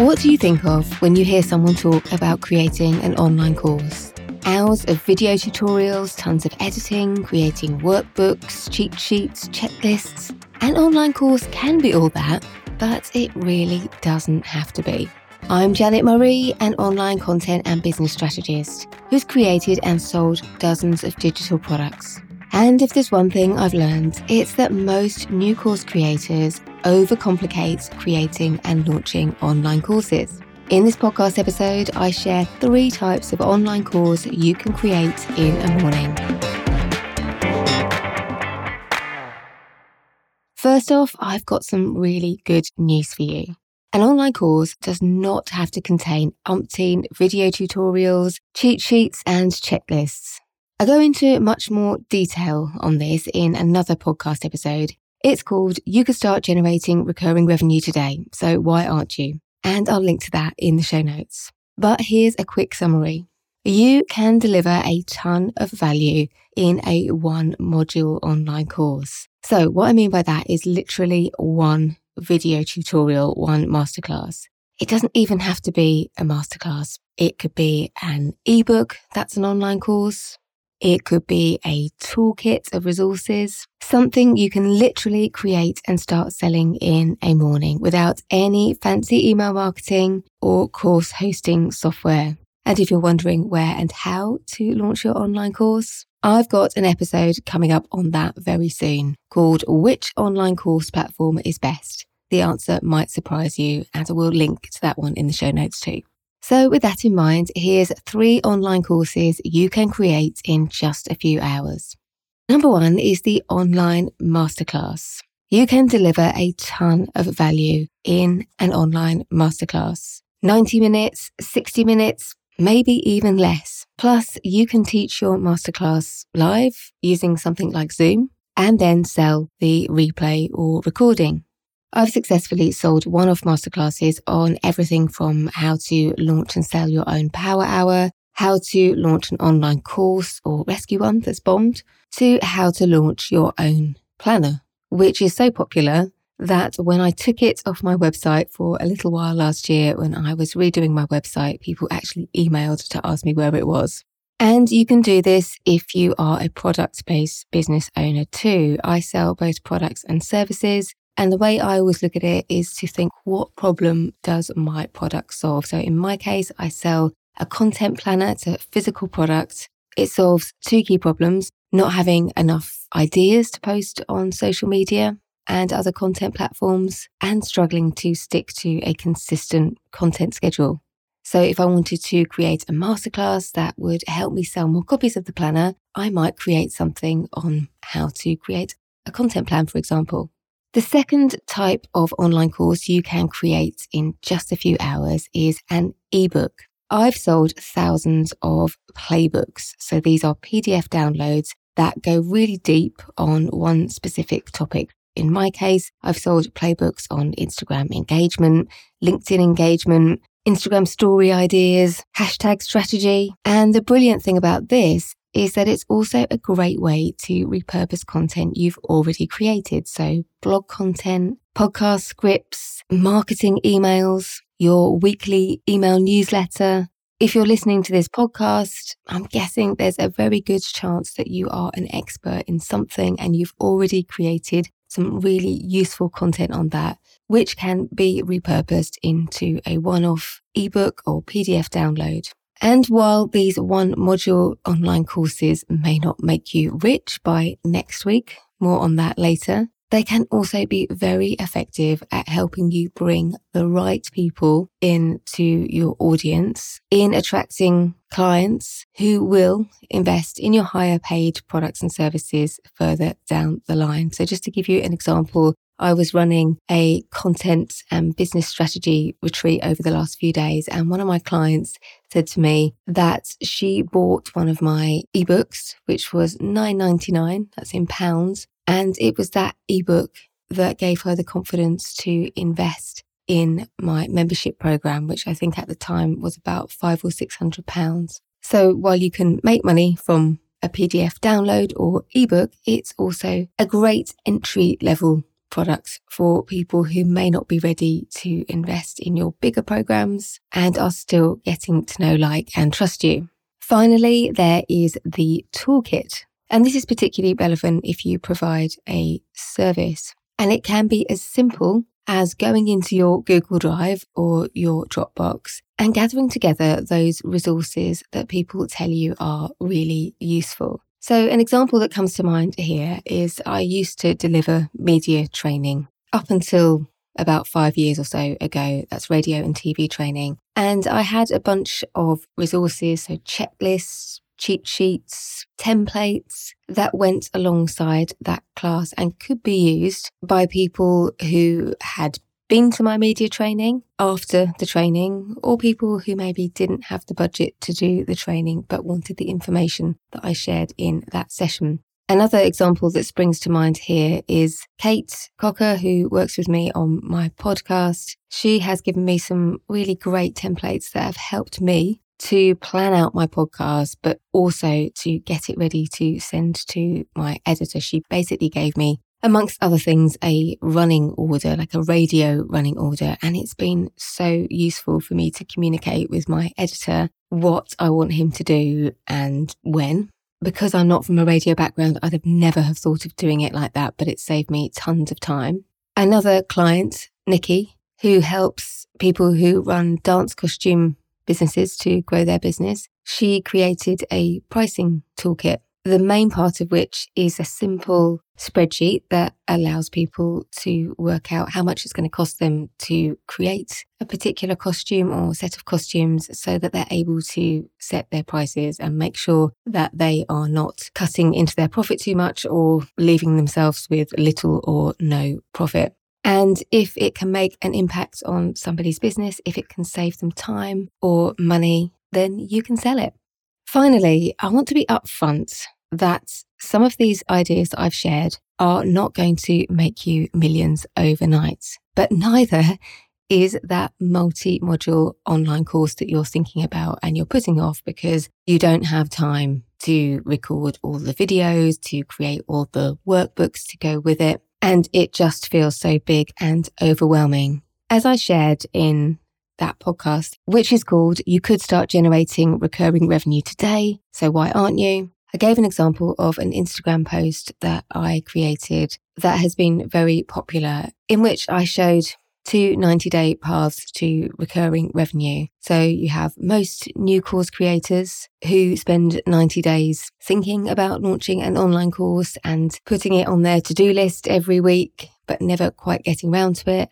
What do you think of when you hear someone talk about creating an online course? Hours of video tutorials, tons of editing, creating workbooks, cheat sheets, checklists. An online course can be all that, but it really doesn't have to be. I'm Janet Murray, an online content and business strategist who's created and sold dozens of digital products. And if there's one thing I've learned, it's that most new course creators overcomplicate creating and launching online courses. In this podcast episode, I share three types of online course you can create in a morning. First off, I've got some really good news for you. An online course does not have to contain umpteen video tutorials, cheat sheets, and checklists. I go into much more detail on this in another podcast episode. It's called You Could Start Generating Recurring Revenue Today, so why aren't you? And I'll link to that in the show notes. But here's a quick summary. You can deliver a ton of value in a one module online course. So, what I mean by that is literally one video tutorial, one masterclass. It doesn't even have to be a masterclass. It could be an ebook that's an online course. It could be a toolkit of resources, something you can literally create and start selling in a morning without any fancy email marketing or course hosting software. And if you're wondering where and how to launch your online course, I've got an episode coming up on that very soon called Which Online Course Platform is Best? The answer might surprise you, and I will link to that one in the show notes too. So, with that in mind, here's three online courses you can create in just a few hours. Number one is the online masterclass. You can deliver a ton of value in an online masterclass. 90 minutes, 60 minutes, maybe even less. Plus, you can teach your masterclass live using something like Zoom and then sell the replay or recording. I've successfully sold one off masterclasses on everything from how to launch and sell your own power hour, how to launch an online course or rescue one that's bombed, to how to launch your own planner, which is so popular that when I took it off my website for a little while last year, when I was redoing my website, people actually emailed to ask me where it was. And you can do this if you are a product based business owner too. I sell both products and services. And the way I always look at it is to think, what problem does my product solve? So in my case, I sell a content planner. It's a physical product. It solves two key problems, not having enough ideas to post on social media and other content platforms and struggling to stick to a consistent content schedule. So if I wanted to create a masterclass that would help me sell more copies of the planner, I might create something on how to create a content plan, for example. The second type of online course you can create in just a few hours is an ebook. I've sold thousands of playbooks. So these are PDF downloads that go really deep on one specific topic. In my case, I've sold playbooks on Instagram engagement, LinkedIn engagement, Instagram story ideas, hashtag strategy. And the brilliant thing about this is that it's also a great way to repurpose content you've already created. So blog content, podcast scripts, marketing emails, your weekly email newsletter. If you're listening to this podcast, I'm guessing there's a very good chance that you are an expert in something and you've already created some really useful content on that, which can be repurposed into a one off ebook or PDF download. And while these one module online courses may not make you rich by next week, more on that later, they can also be very effective at helping you bring the right people into your audience in attracting clients who will invest in your higher paid products and services further down the line. So just to give you an example, I was running a content and business strategy retreat over the last few days. And one of my clients said to me that she bought one of my ebooks, which was $9.99. That's in pounds. And it was that ebook that gave her the confidence to invest in my membership program, which I think at the time was about five or six hundred pounds. So while you can make money from a PDF download or ebook, it's also a great entry level products for people who may not be ready to invest in your bigger programs and are still getting to know, like, and trust you. Finally, there is the toolkit. And this is particularly relevant if you provide a service. And it can be as simple as going into your Google Drive or your Dropbox and gathering together those resources that people tell you are really useful. So, an example that comes to mind here is I used to deliver media training up until about five years or so ago. That's radio and TV training. And I had a bunch of resources, so checklists, cheat sheets, templates that went alongside that class and could be used by people who had been to my media training after the training, or people who maybe didn't have the budget to do the training but wanted the information that I shared in that session. Another example that springs to mind here is Kate Cocker, who works with me on my podcast. She has given me some really great templates that have helped me to plan out my podcast, but also to get it ready to send to my editor. She basically gave me amongst other things, a running order, like a radio running order. And it's been so useful for me to communicate with my editor what I want him to do and when. Because I'm not from a radio background, I'd have never have thought of doing it like that, but it saved me tons of time. Another client, Nikki, who helps people who run dance costume businesses to grow their business, she created a pricing toolkit the main part of which is a simple spreadsheet that allows people to work out how much it's going to cost them to create a particular costume or set of costumes so that they're able to set their prices and make sure that they are not cutting into their profit too much or leaving themselves with little or no profit. And if it can make an impact on somebody's business, if it can save them time or money, then you can sell it. Finally, I want to be upfront that some of these ideas that I've shared are not going to make you millions overnight, but neither is that multi module online course that you're thinking about and you're putting off because you don't have time to record all the videos, to create all the workbooks to go with it. And it just feels so big and overwhelming. As I shared in that podcast, which is called You Could Start Generating Recurring Revenue Today. So why aren't you? I gave an example of an Instagram post that I created that has been very popular, in which I showed two 90 day paths to recurring revenue. So you have most new course creators who spend 90 days thinking about launching an online course and putting it on their to do list every week, but never quite getting around to it.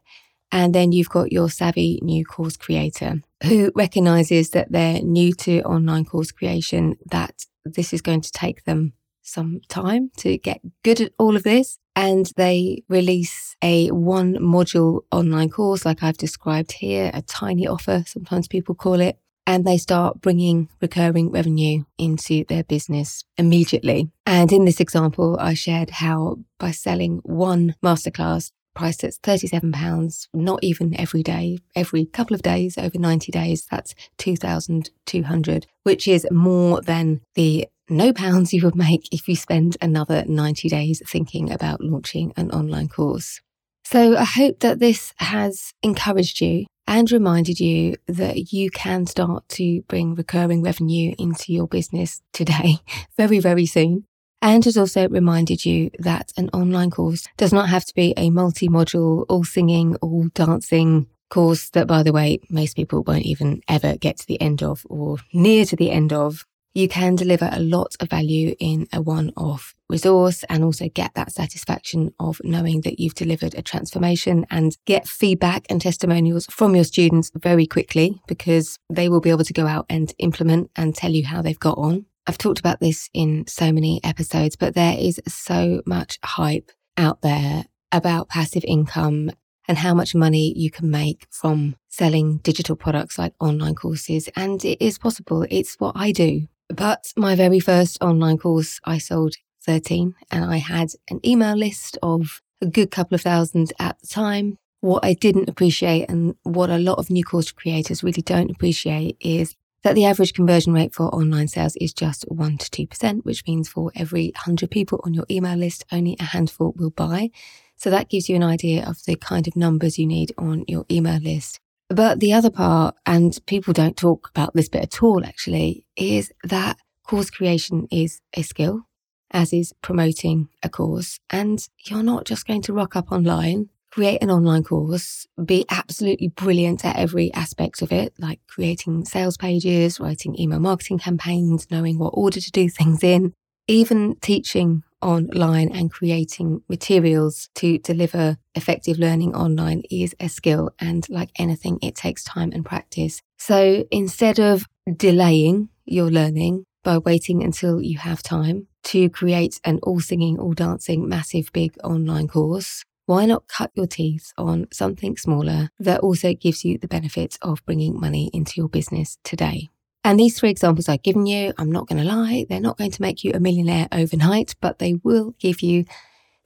And then you've got your savvy new course creator who recognizes that they're new to online course creation, that this is going to take them some time to get good at all of this. And they release a one module online course, like I've described here, a tiny offer, sometimes people call it. And they start bringing recurring revenue into their business immediately. And in this example, I shared how by selling one masterclass, priced at £37, not even every day, every couple of days, over 90 days, that's 2,200, which is more than the no pounds you would make if you spend another 90 days thinking about launching an online course. So I hope that this has encouraged you and reminded you that you can start to bring recurring revenue into your business today, very, very soon and has also reminded you that an online course does not have to be a multi module, all singing, all dancing course that, by the way, most people won't even ever get to the end of or near to the end of. You can deliver a lot of value in a one off resource and also get that satisfaction of knowing that you've delivered a transformation and get feedback and testimonials from your students very quickly because they will be able to go out and implement and tell you how they've got on. I've talked about this in so many episodes, but there is so much hype out there about passive income and how much money you can make from selling digital products like online courses. And it is possible. It's what I do. But my very first online course, I sold 13 and I had an email list of a good couple of thousand at the time. What I didn't appreciate and what a lot of new course creators really don't appreciate is that the average conversion rate for online sales is just 1% to 2%, which means for every 100 people on your email list, only a handful will buy. So that gives you an idea of the kind of numbers you need on your email list. But the other part, and people don't talk about this bit at all actually, is that course creation is a skill, as is promoting a course. And you're not just going to rock up online, create an online course, be absolutely brilliant at every aspect of it, like creating sales pages, writing email marketing campaigns, knowing what order to do things in, even teaching online and creating materials to deliver effective learning online is a skill. And like anything, it takes time and practice. So instead of delaying your learning by waiting until you have time to create an all singing, all dancing, massive, big online course, why not cut your teeth on something smaller that also gives you the benefits of bringing money into your business today? And these three examples I've given you, I'm not going to lie, they're not going to make you a millionaire overnight, but they will give you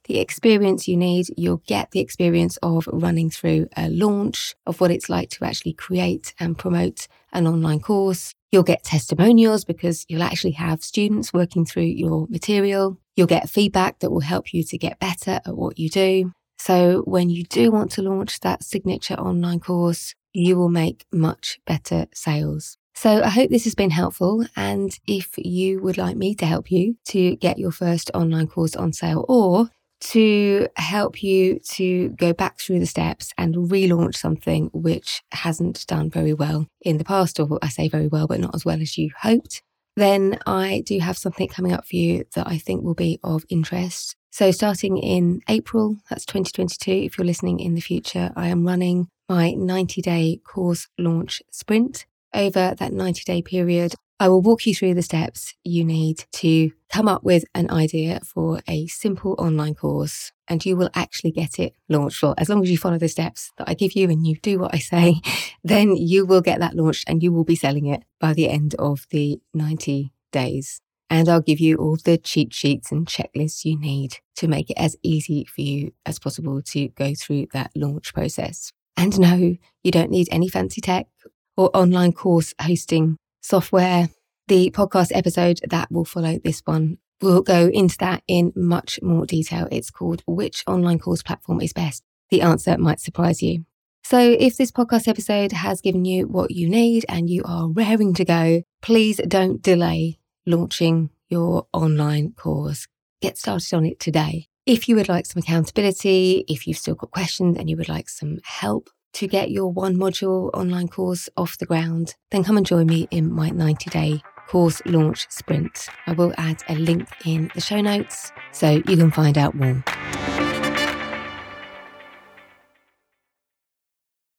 the experience you need. You'll get the experience of running through a launch, of what it's like to actually create and promote an online course. You'll get testimonials because you'll actually have students working through your material. You'll get feedback that will help you to get better at what you do. So when you do want to launch that signature online course, you will make much better sales. So I hope this has been helpful. And if you would like me to help you to get your first online course on sale or to help you to go back through the steps and relaunch something which hasn't done very well in the past, or I say very well, but not as well as you hoped, then I do have something coming up for you that I think will be of interest. So, starting in April, that's 2022, if you're listening in the future, I am running my 90 day course launch sprint. Over that 90 day period, I will walk you through the steps you need to come up with an idea for a simple online course and you will actually get it launched for as long as you follow the steps that I give you and you do what I say, then you will get that launched and you will be selling it by the end of the 90 days. And I'll give you all the cheat sheets and checklists you need to make it as easy for you as possible to go through that launch process. And no, you don't need any fancy tech or online course hosting software. The podcast episode that will follow this one will go into that in much more detail. It's called Which Online Course Platform is Best? The answer might surprise you. So, if this podcast episode has given you what you need and you are raring to go, please don't delay launching your online course. Get started on it today. If you would like some accountability, if you've still got questions and you would like some help to get your one module online course off the ground, then come and join me in my 90 day course launch sprint. I will add a link in the show notes so you can find out more.